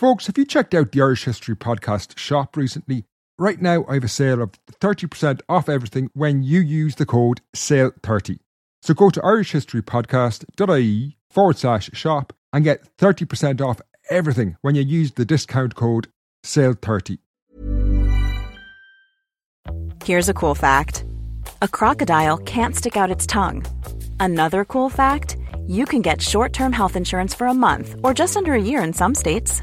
Folks, have you checked out the Irish History Podcast shop recently? Right now, I have a sale of 30% off everything when you use the code SALE30. So go to irishhistorypodcast.ie forward slash shop and get 30% off everything when you use the discount code SALE30. Here's a cool fact a crocodile can't stick out its tongue. Another cool fact you can get short term health insurance for a month or just under a year in some states.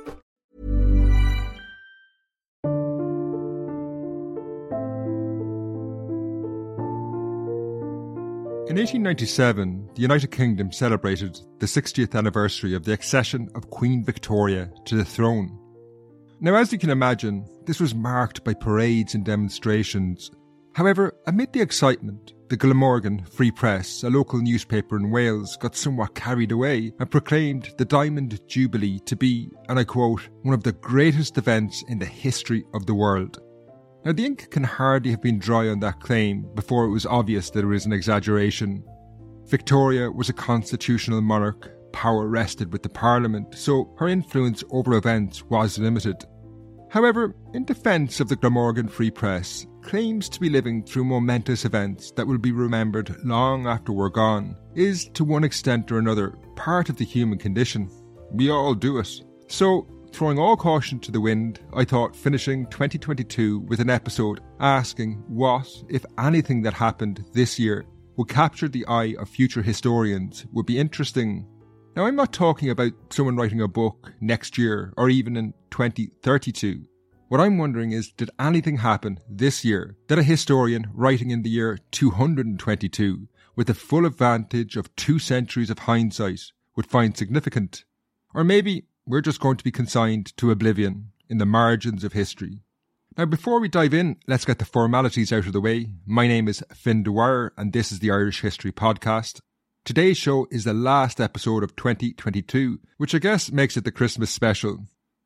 In 1897, the United Kingdom celebrated the 60th anniversary of the accession of Queen Victoria to the throne. Now, as you can imagine, this was marked by parades and demonstrations. However, amid the excitement, the Glamorgan Free Press, a local newspaper in Wales, got somewhat carried away and proclaimed the Diamond Jubilee to be, and I quote, one of the greatest events in the history of the world. Now, the ink can hardly have been dry on that claim before it was obvious that it was an exaggeration. Victoria was a constitutional monarch, power rested with the Parliament, so her influence over events was limited. However, in defence of the Glamorgan Free Press, claims to be living through momentous events that will be remembered long after we're gone is, to one extent or another, part of the human condition. We all do it. So, Throwing all caution to the wind, I thought finishing 2022 with an episode asking what, if anything, that happened this year would capture the eye of future historians would be interesting. Now, I'm not talking about someone writing a book next year or even in 2032. What I'm wondering is did anything happen this year that a historian writing in the year 222 with the full advantage of two centuries of hindsight would find significant? Or maybe we're just going to be consigned to oblivion in the margins of history. Now, before we dive in, let's get the formalities out of the way. My name is Fin Dwyer, and this is the Irish History Podcast. Today's show is the last episode of 2022, which I guess makes it the Christmas special.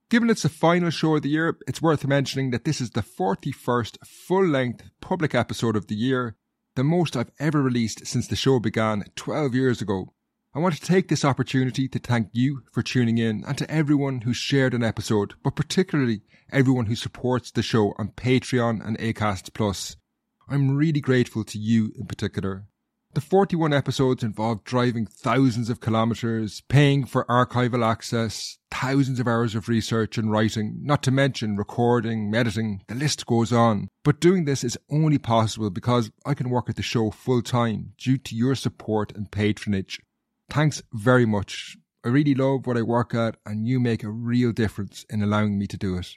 Given it's the final show of the year, it's worth mentioning that this is the 41st full length public episode of the year, the most I've ever released since the show began 12 years ago. I want to take this opportunity to thank you for tuning in and to everyone who shared an episode, but particularly everyone who supports the show on Patreon and Acast Plus. I'm really grateful to you in particular. The 41 episodes involved driving thousands of kilometres, paying for archival access, thousands of hours of research and writing, not to mention recording, editing, the list goes on. But doing this is only possible because I can work at the show full time due to your support and patronage. Thanks very much. I really love what I work at, and you make a real difference in allowing me to do it.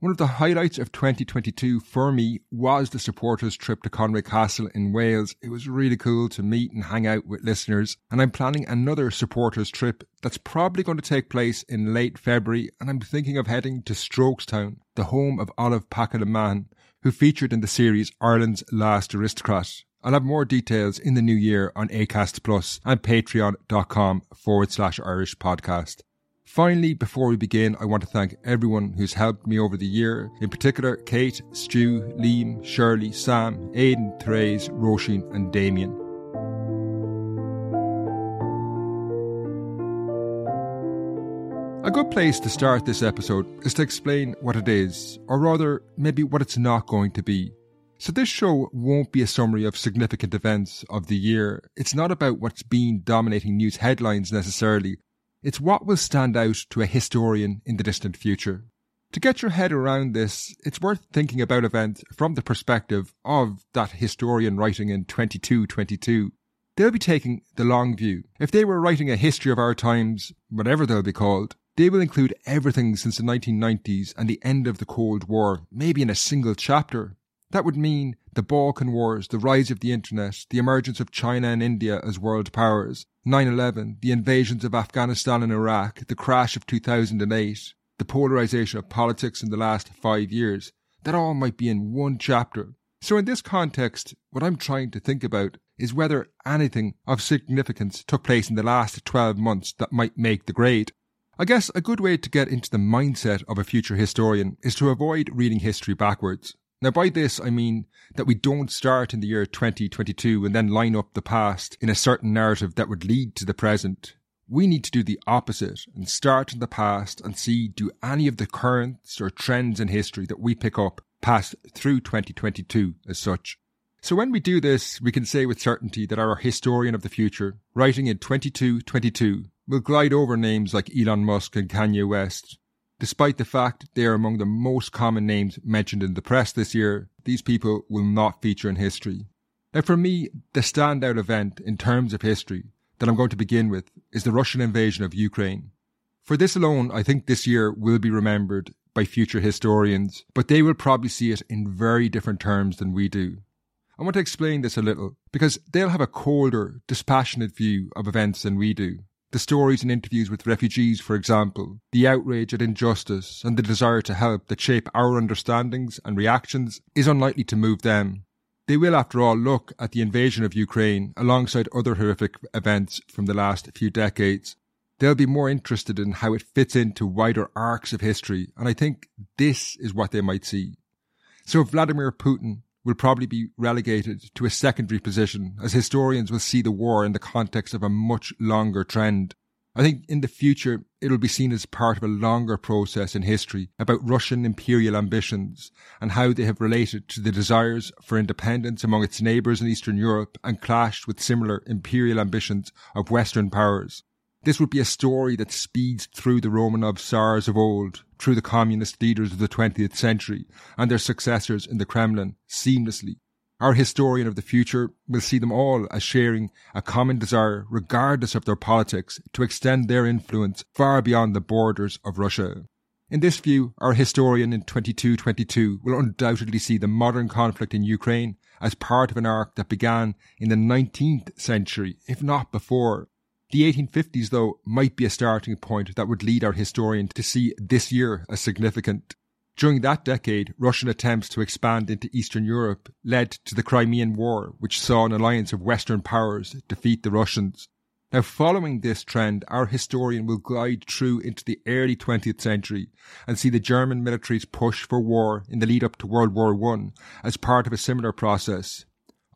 One of the highlights of 2022 for me was the supporters trip to Conway Castle in Wales. It was really cool to meet and hang out with listeners, and I'm planning another supporters trip that's probably going to take place in late February, and I'm thinking of heading to Strokestown, the home of Olive Pakenham-Mahon, who featured in the series Ireland's Last Aristocrat. I'll have more details in the new year on ACAST Plus and patreon.com forward slash Irish podcast. Finally, before we begin, I want to thank everyone who's helped me over the year, in particular Kate, Stu, Liam, Shirley, Sam, Aidan, Therese, Roisin, and Damien. A good place to start this episode is to explain what it is, or rather, maybe what it's not going to be. So this show won't be a summary of significant events of the year. It's not about what's been dominating news headlines necessarily. It's what will stand out to a historian in the distant future. To get your head around this, it's worth thinking about events from the perspective of that historian writing in 2222. They'll be taking the long view. If they were writing a history of our times, whatever they'll be called, they will include everything since the 1990s and the end of the Cold War, maybe in a single chapter. That would mean the Balkan Wars, the rise of the internet, the emergence of China and India as world powers, 9-11, the invasions of Afghanistan and Iraq, the crash of 2008, the polarization of politics in the last five years. That all might be in one chapter. So in this context, what I'm trying to think about is whether anything of significance took place in the last 12 months that might make the grade. I guess a good way to get into the mindset of a future historian is to avoid reading history backwards. Now, by this, I mean that we don't start in the year 2022 and then line up the past in a certain narrative that would lead to the present. We need to do the opposite and start in the past and see do any of the currents or trends in history that we pick up pass through 2022 as such. So when we do this, we can say with certainty that our historian of the future, writing in 2222, will glide over names like Elon Musk and Kanye West. Despite the fact they are among the most common names mentioned in the press this year, these people will not feature in history. Now for me, the standout event in terms of history that I'm going to begin with is the Russian invasion of Ukraine. For this alone, I think this year will be remembered by future historians, but they will probably see it in very different terms than we do. I want to explain this a little because they'll have a colder, dispassionate view of events than we do. The stories and interviews with refugees, for example, the outrage at injustice and the desire to help that shape our understandings and reactions is unlikely to move them. They will, after all, look at the invasion of Ukraine alongside other horrific events from the last few decades. They'll be more interested in how it fits into wider arcs of history, and I think this is what they might see. So Vladimir Putin will probably be relegated to a secondary position as historians will see the war in the context of a much longer trend. I think in the future it'll be seen as part of a longer process in history about Russian imperial ambitions and how they have related to the desires for independence among its neighbours in Eastern Europe and clashed with similar imperial ambitions of Western powers. This would be a story that speeds through the Romanov Tsars of old, through the communist leaders of the 20th century and their successors in the Kremlin seamlessly. Our historian of the future will see them all as sharing a common desire, regardless of their politics, to extend their influence far beyond the borders of Russia. In this view, our historian in 2222 will undoubtedly see the modern conflict in Ukraine as part of an arc that began in the 19th century, if not before, the 1850s, though, might be a starting point that would lead our historian to see this year as significant. During that decade, Russian attempts to expand into Eastern Europe led to the Crimean War, which saw an alliance of Western powers defeat the Russians. Now, following this trend, our historian will glide through into the early 20th century and see the German military's push for war in the lead up to World War I as part of a similar process.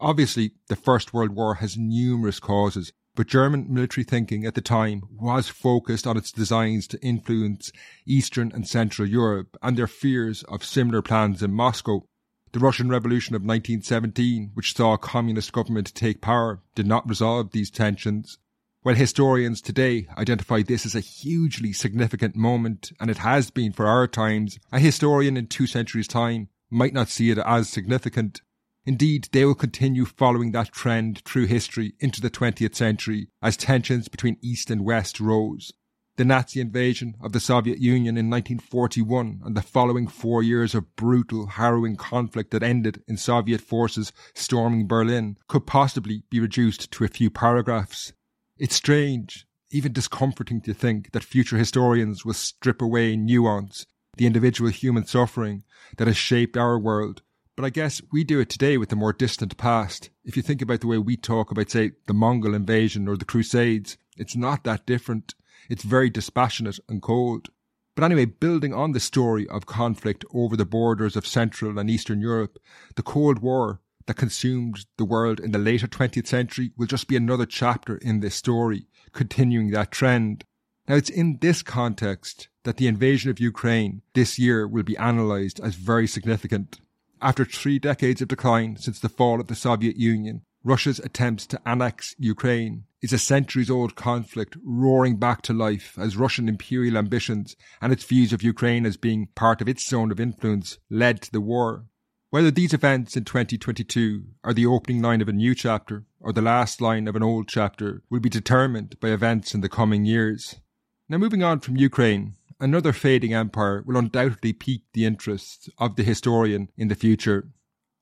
Obviously, the First World War has numerous causes, but German military thinking at the time was focused on its designs to influence Eastern and Central Europe and their fears of similar plans in Moscow. The Russian Revolution of 1917, which saw a communist government take power, did not resolve these tensions. While historians today identify this as a hugely significant moment, and it has been for our times, a historian in two centuries' time might not see it as significant. Indeed, they will continue following that trend through history into the 20th century as tensions between East and West rose. The Nazi invasion of the Soviet Union in 1941 and the following four years of brutal, harrowing conflict that ended in Soviet forces storming Berlin could possibly be reduced to a few paragraphs. It's strange, even discomforting to think that future historians will strip away nuance, the individual human suffering that has shaped our world but I guess we do it today with the more distant past. If you think about the way we talk about, say, the Mongol invasion or the Crusades, it's not that different. It's very dispassionate and cold. But anyway, building on the story of conflict over the borders of Central and Eastern Europe, the Cold War that consumed the world in the later 20th century will just be another chapter in this story, continuing that trend. Now, it's in this context that the invasion of Ukraine this year will be analysed as very significant. After three decades of decline since the fall of the Soviet Union, Russia's attempts to annex Ukraine is a centuries old conflict roaring back to life as Russian imperial ambitions and its views of Ukraine as being part of its zone of influence led to the war. Whether these events in 2022 are the opening line of a new chapter or the last line of an old chapter will be determined by events in the coming years. Now, moving on from Ukraine, another fading empire will undoubtedly pique the interest of the historian in the future.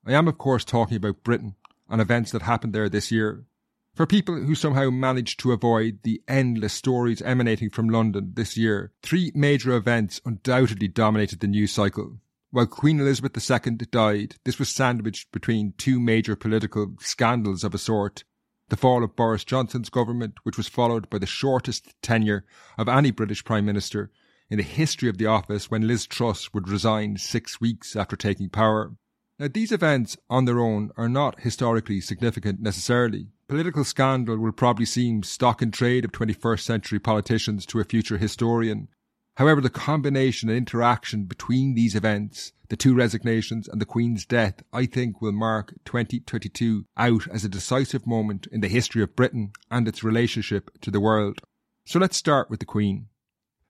I am, of course, talking about Britain and events that happened there this year. For people who somehow managed to avoid the endless stories emanating from London this year, three major events undoubtedly dominated the news cycle. While Queen Elizabeth II died, this was sandwiched between two major political scandals of a sort. The fall of Boris Johnson's government, which was followed by the shortest tenure of any British Prime Minister in the history of the office when Liz Truss would resign six weeks after taking power. Now, these events on their own are not historically significant necessarily. Political scandal will probably seem stock in trade of 21st century politicians to a future historian, However, the combination and interaction between these events, the two resignations and the Queen's death, I think will mark 2022 out as a decisive moment in the history of Britain and its relationship to the world. So let's start with the Queen.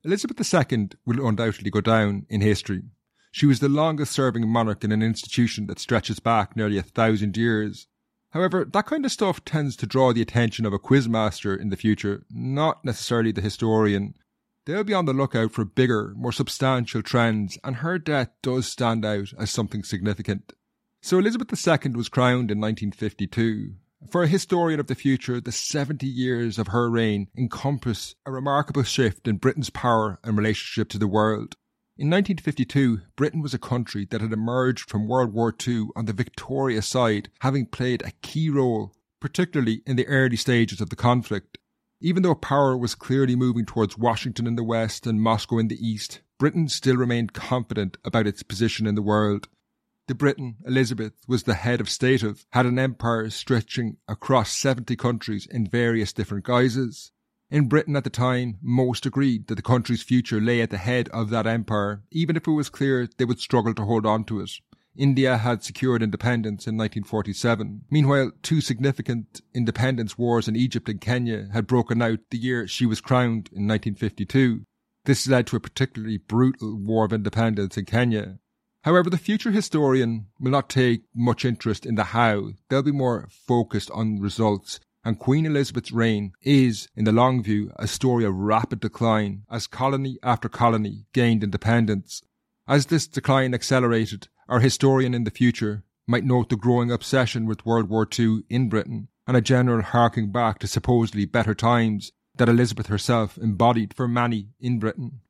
Elizabeth II will undoubtedly go down in history. She was the longest serving monarch in an institution that stretches back nearly a thousand years. However, that kind of stuff tends to draw the attention of a quizmaster in the future, not necessarily the historian They'll be on the lookout for bigger, more substantial trends, and her death does stand out as something significant. So Elizabeth II was crowned in 1952. For a historian of the future, the 70 years of her reign encompass a remarkable shift in Britain's power and relationship to the world. In 1952, Britain was a country that had emerged from World War II on the victorious side, having played a key role, particularly in the early stages of the conflict. Even though power was clearly moving towards Washington in the west and Moscow in the east, Britain still remained confident about its position in the world. The Britain Elizabeth was the head of state of had an empire stretching across 70 countries in various different guises. In Britain at the time, most agreed that the country's future lay at the head of that empire, even if it was clear they would struggle to hold on to it. India had secured independence in 1947. Meanwhile, two significant independence wars in Egypt and Kenya had broken out the year she was crowned in 1952. This led to a particularly brutal war of independence in Kenya. However, the future historian will not take much interest in the how. They'll be more focused on results. And Queen Elizabeth's reign is, in the long view, a story of rapid decline as colony after colony gained independence. As this decline accelerated, our historian in the future might note the growing obsession with World War II in Britain and a general harking back to supposedly better times that Elizabeth herself embodied for many in Britain.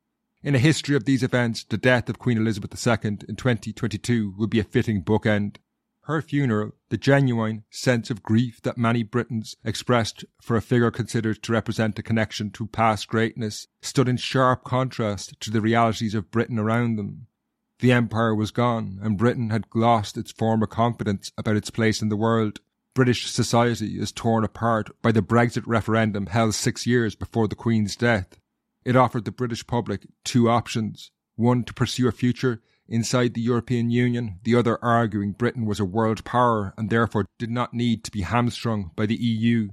In a history of these events, the death of Queen Elizabeth II in 2022 would be a fitting bookend. Her funeral, the genuine sense of grief that many Britons expressed for a figure considered to represent a connection to past greatness, stood in sharp contrast to the realities of Britain around them. The empire was gone, and Britain had lost its former confidence about its place in the world. British society is torn apart by the Brexit referendum held six years before the Queen's death. It offered the British public two options one to pursue a future inside the European Union, the other arguing Britain was a world power and therefore did not need to be hamstrung by the EU.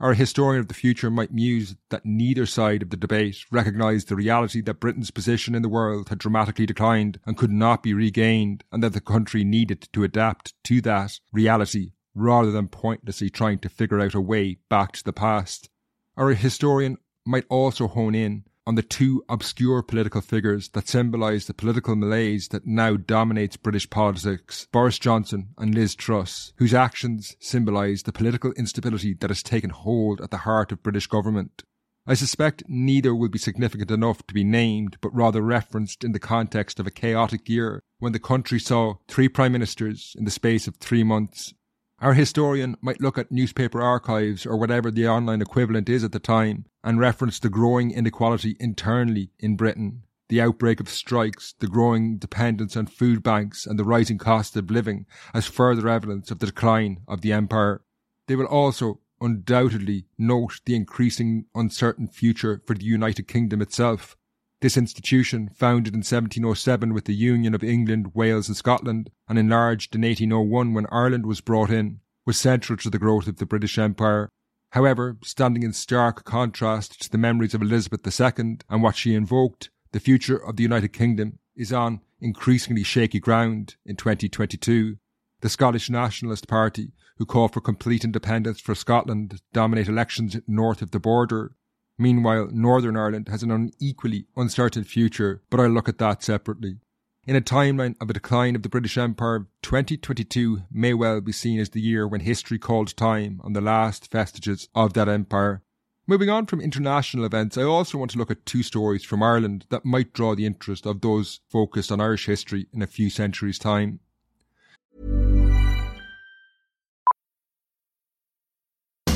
Our historian of the future might muse that neither side of the debate recognised the reality that Britain's position in the world had dramatically declined and could not be regained, and that the country needed to adapt to that reality rather than pointlessly trying to figure out a way back to the past. Our historian might also hone in on the two obscure political figures that symbolise the political malaise that now dominates British politics, Boris Johnson and Liz Truss, whose actions symbolise the political instability that has taken hold at the heart of British government. I suspect neither will be significant enough to be named, but rather referenced in the context of a chaotic year when the country saw three prime ministers in the space of three months our historian might look at newspaper archives or whatever the online equivalent is at the time and reference the growing inequality internally in Britain, the outbreak of strikes, the growing dependence on food banks, and the rising cost of living as further evidence of the decline of the empire. They will also undoubtedly note the increasing uncertain future for the United Kingdom itself. This institution, founded in 1707 with the union of England, Wales, and Scotland, and enlarged in 1801 when Ireland was brought in, was central to the growth of the British Empire. However, standing in stark contrast to the memories of Elizabeth II and what she invoked, the future of the United Kingdom is on increasingly shaky ground in 2022. The Scottish Nationalist Party, who call for complete independence for Scotland, dominate elections north of the border. Meanwhile, Northern Ireland has an unequally uncertain future, but I'll look at that separately. In a timeline of a decline of the British Empire, 2022 may well be seen as the year when history called time on the last vestiges of that empire. Moving on from international events, I also want to look at two stories from Ireland that might draw the interest of those focused on Irish history in a few centuries' time.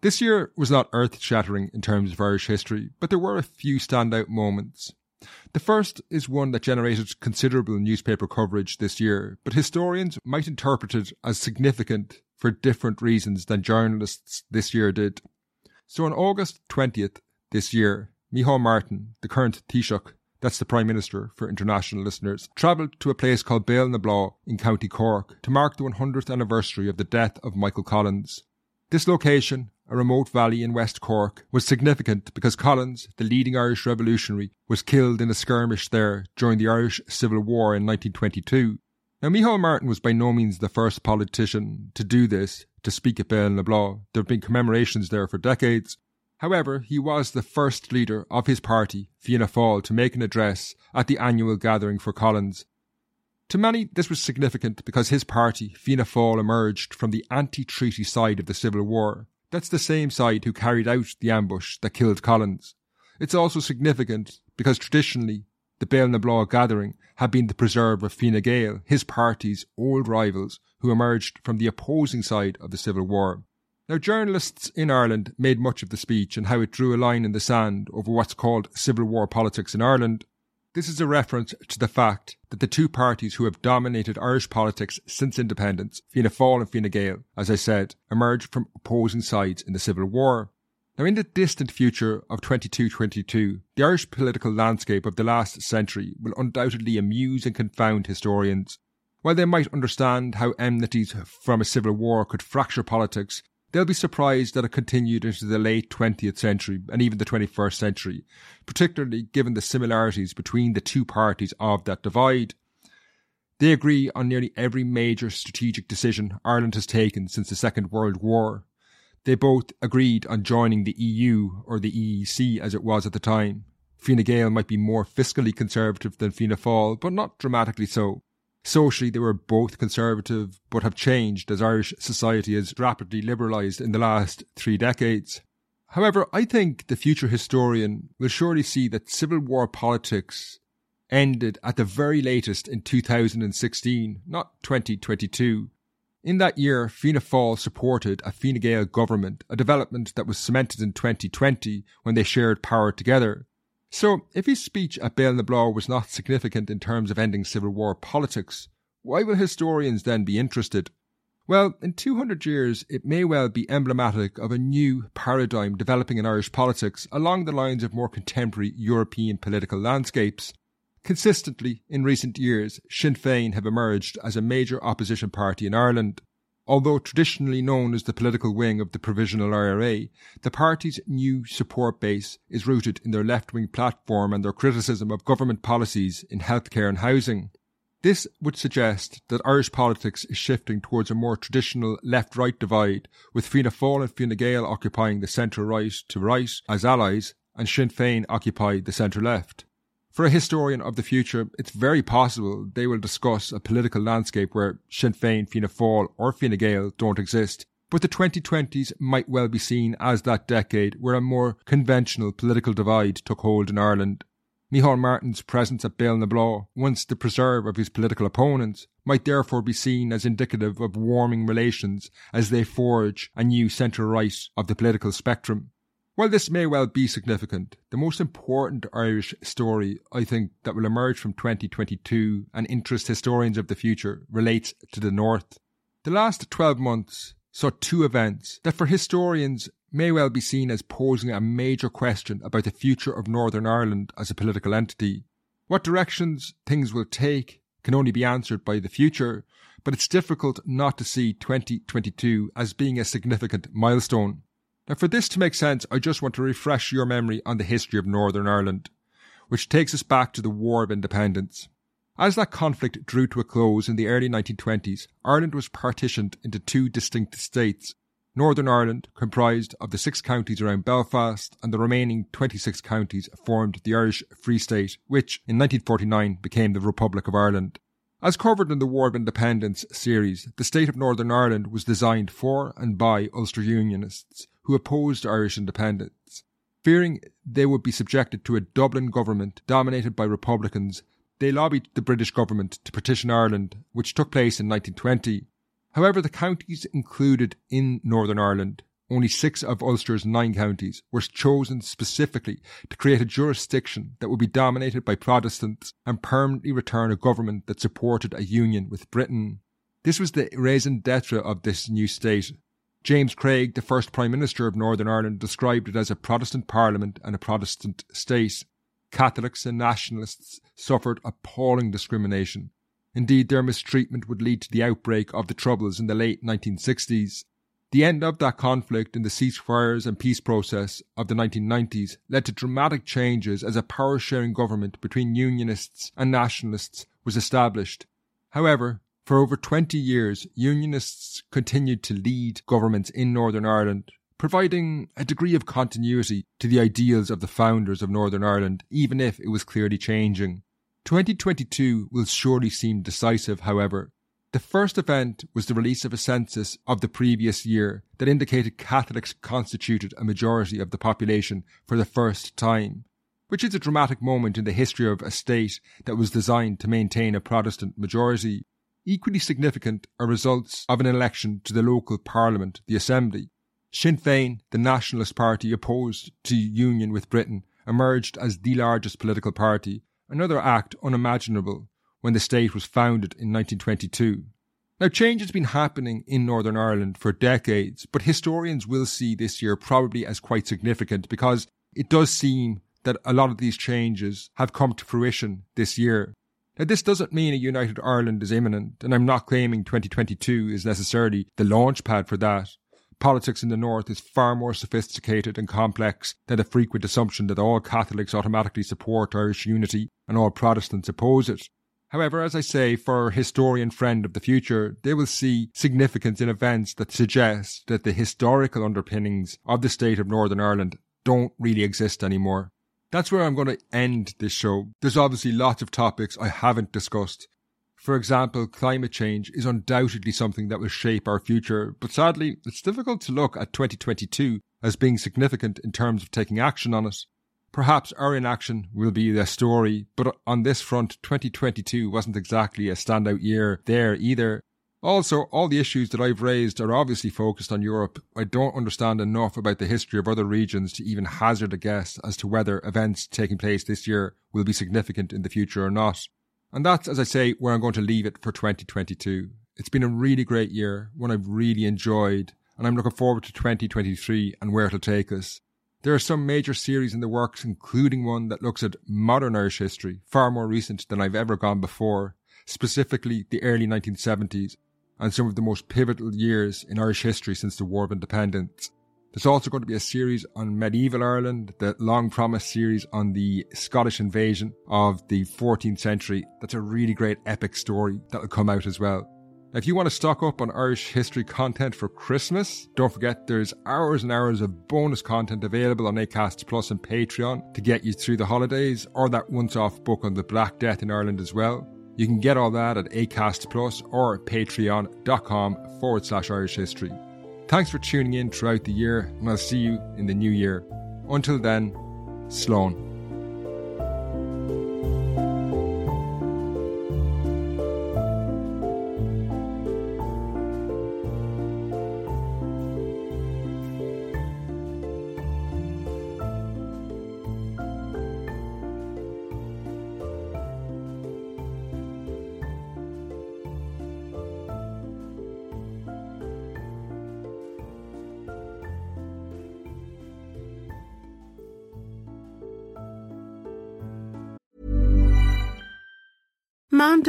This year was not earth shattering in terms of Irish history, but there were a few standout moments. The first is one that generated considerable newspaper coverage this year, but historians might interpret it as significant for different reasons than journalists this year did. So on August 20th this year, Micheál Martin, the current Taoiseach, that's the Prime Minister for international listeners, travelled to a place called Béal in County Cork to mark the 100th anniversary of the death of Michael Collins. This location a remote valley in West Cork, was significant because Collins, the leading Irish revolutionary, was killed in a skirmish there during the Irish Civil War in 1922. Now, Micheál Martin was by no means the first politician to do this, to speak at na Bláth. There have been commemorations there for decades. However, he was the first leader of his party, Fianna Fáil, to make an address at the annual gathering for Collins. To many, this was significant because his party, Fianna Fáil, emerged from the anti-treaty side of the Civil War that's the same side who carried out the ambush that killed Collins. It's also significant because traditionally the Béal na Bláth gathering had been the preserve of Fine Gael, his party's old rivals who emerged from the opposing side of the Civil War. Now, journalists in Ireland made much of the speech and how it drew a line in the sand over what's called Civil War politics in Ireland, this is a reference to the fact that the two parties who have dominated Irish politics since independence, Fianna Fáil and Fine Gael, as I said, emerged from opposing sides in the Civil War. Now, in the distant future of 2222, the Irish political landscape of the last century will undoubtedly amuse and confound historians. While they might understand how enmities from a civil war could fracture politics, They'll be surprised that it continued into the late 20th century and even the 21st century, particularly given the similarities between the two parties of that divide. They agree on nearly every major strategic decision Ireland has taken since the Second World War. They both agreed on joining the EU, or the EEC as it was at the time. Fine Gael might be more fiscally conservative than Fianna Fáil, but not dramatically so. Socially, they were both conservative, but have changed as Irish society has rapidly liberalised in the last three decades. However, I think the future historian will surely see that Civil War politics ended at the very latest in 2016, not 2022. In that year, Fianna Fáil supported a Fine Gael government, a development that was cemented in 2020 when they shared power together. So, if his speech at na Bláth was not significant in terms of ending Civil War politics, why will historians then be interested? Well, in 200 years, it may well be emblematic of a new paradigm developing in Irish politics along the lines of more contemporary European political landscapes. Consistently, in recent years, Sinn Féin have emerged as a major opposition party in Ireland. Although traditionally known as the political wing of the Provisional IRA, the party's new support base is rooted in their left wing platform and their criticism of government policies in healthcare and housing. This would suggest that Irish politics is shifting towards a more traditional left right divide, with Fianna Fáil and Fine Gael occupying the centre right to right as allies, and Sinn Féin occupy the centre left. For a historian of the future, it's very possible they will discuss a political landscape where Sinn Féin, Fianna Fáil, or Fine Gael don't exist. But the 2020s might well be seen as that decade where a more conventional political divide took hold in Ireland. Micheál Martin's presence at Béal once the preserve of his political opponents, might therefore be seen as indicative of warming relations as they forge a new centre right of the political spectrum. While this may well be significant, the most important Irish story I think that will emerge from 2022 and interest historians of the future relates to the North. The last 12 months saw two events that for historians may well be seen as posing a major question about the future of Northern Ireland as a political entity. What directions things will take can only be answered by the future, but it's difficult not to see 2022 as being a significant milestone. Now, for this to make sense, I just want to refresh your memory on the history of Northern Ireland, which takes us back to the War of Independence. As that conflict drew to a close in the early 1920s, Ireland was partitioned into two distinct states. Northern Ireland, comprised of the six counties around Belfast, and the remaining 26 counties formed the Irish Free State, which in 1949 became the Republic of Ireland. As covered in the War of Independence series, the state of Northern Ireland was designed for and by Ulster Unionists, who opposed Irish independence. Fearing they would be subjected to a Dublin government dominated by Republicans, they lobbied the British government to partition Ireland, which took place in 1920. However, the counties included in Northern Ireland, only six of Ulster's nine counties, were chosen specifically to create a jurisdiction that would be dominated by Protestants and permanently return a government that supported a union with Britain. This was the raison d'etre of this new state, James Craig, the first Prime Minister of Northern Ireland, described it as a Protestant Parliament and a Protestant state. Catholics and nationalists suffered appalling discrimination. Indeed, their mistreatment would lead to the outbreak of the Troubles in the late 1960s. The end of that conflict in the ceasefires and peace process of the 1990s led to dramatic changes as a power sharing government between Unionists and Nationalists was established. However, for over 20 years, Unionists continued to lead governments in Northern Ireland, providing a degree of continuity to the ideals of the founders of Northern Ireland, even if it was clearly changing. 2022 will surely seem decisive, however. The first event was the release of a census of the previous year that indicated Catholics constituted a majority of the population for the first time, which is a dramatic moment in the history of a state that was designed to maintain a Protestant majority. Equally significant are results of an election to the local parliament, the Assembly. Sinn Féin, the nationalist party opposed to union with Britain, emerged as the largest political party, another act unimaginable when the state was founded in 1922. Now, change has been happening in Northern Ireland for decades, but historians will see this year probably as quite significant because it does seem that a lot of these changes have come to fruition this year. Now, this doesn't mean a united Ireland is imminent, and I'm not claiming 2022 is necessarily the launch pad for that. Politics in the North is far more sophisticated and complex than the frequent assumption that all Catholics automatically support Irish unity and all Protestants oppose it. However, as I say, for a historian friend of the future, they will see significance in events that suggest that the historical underpinnings of the state of Northern Ireland don't really exist anymore. That's where I'm going to end this show. There's obviously lots of topics I haven't discussed. For example, climate change is undoubtedly something that will shape our future, but sadly, it's difficult to look at 2022 as being significant in terms of taking action on it. Perhaps our inaction will be the story, but on this front, 2022 wasn't exactly a standout year there either. Also, all the issues that I've raised are obviously focused on Europe. I don't understand enough about the history of other regions to even hazard a guess as to whether events taking place this year will be significant in the future or not. And that's, as I say, where I'm going to leave it for 2022. It's been a really great year, one I've really enjoyed, and I'm looking forward to 2023 and where it'll take us. There are some major series in the works, including one that looks at modern Irish history, far more recent than I've ever gone before, specifically the early 1970s and some of the most pivotal years in Irish history since the War of Independence. There's also going to be a series on medieval Ireland, the long promised series on the Scottish invasion of the 14th century. That's a really great epic story that will come out as well. If you want to stock up on Irish history content for Christmas, don't forget there's hours and hours of bonus content available on Acast Plus and Patreon to get you through the holidays, or that once off book on the Black Death in Ireland as well. You can get all that at Acast Plus or patreon.com forward slash Irish history. Thanks for tuning in throughout the year, and I'll see you in the new year. Until then, Slán.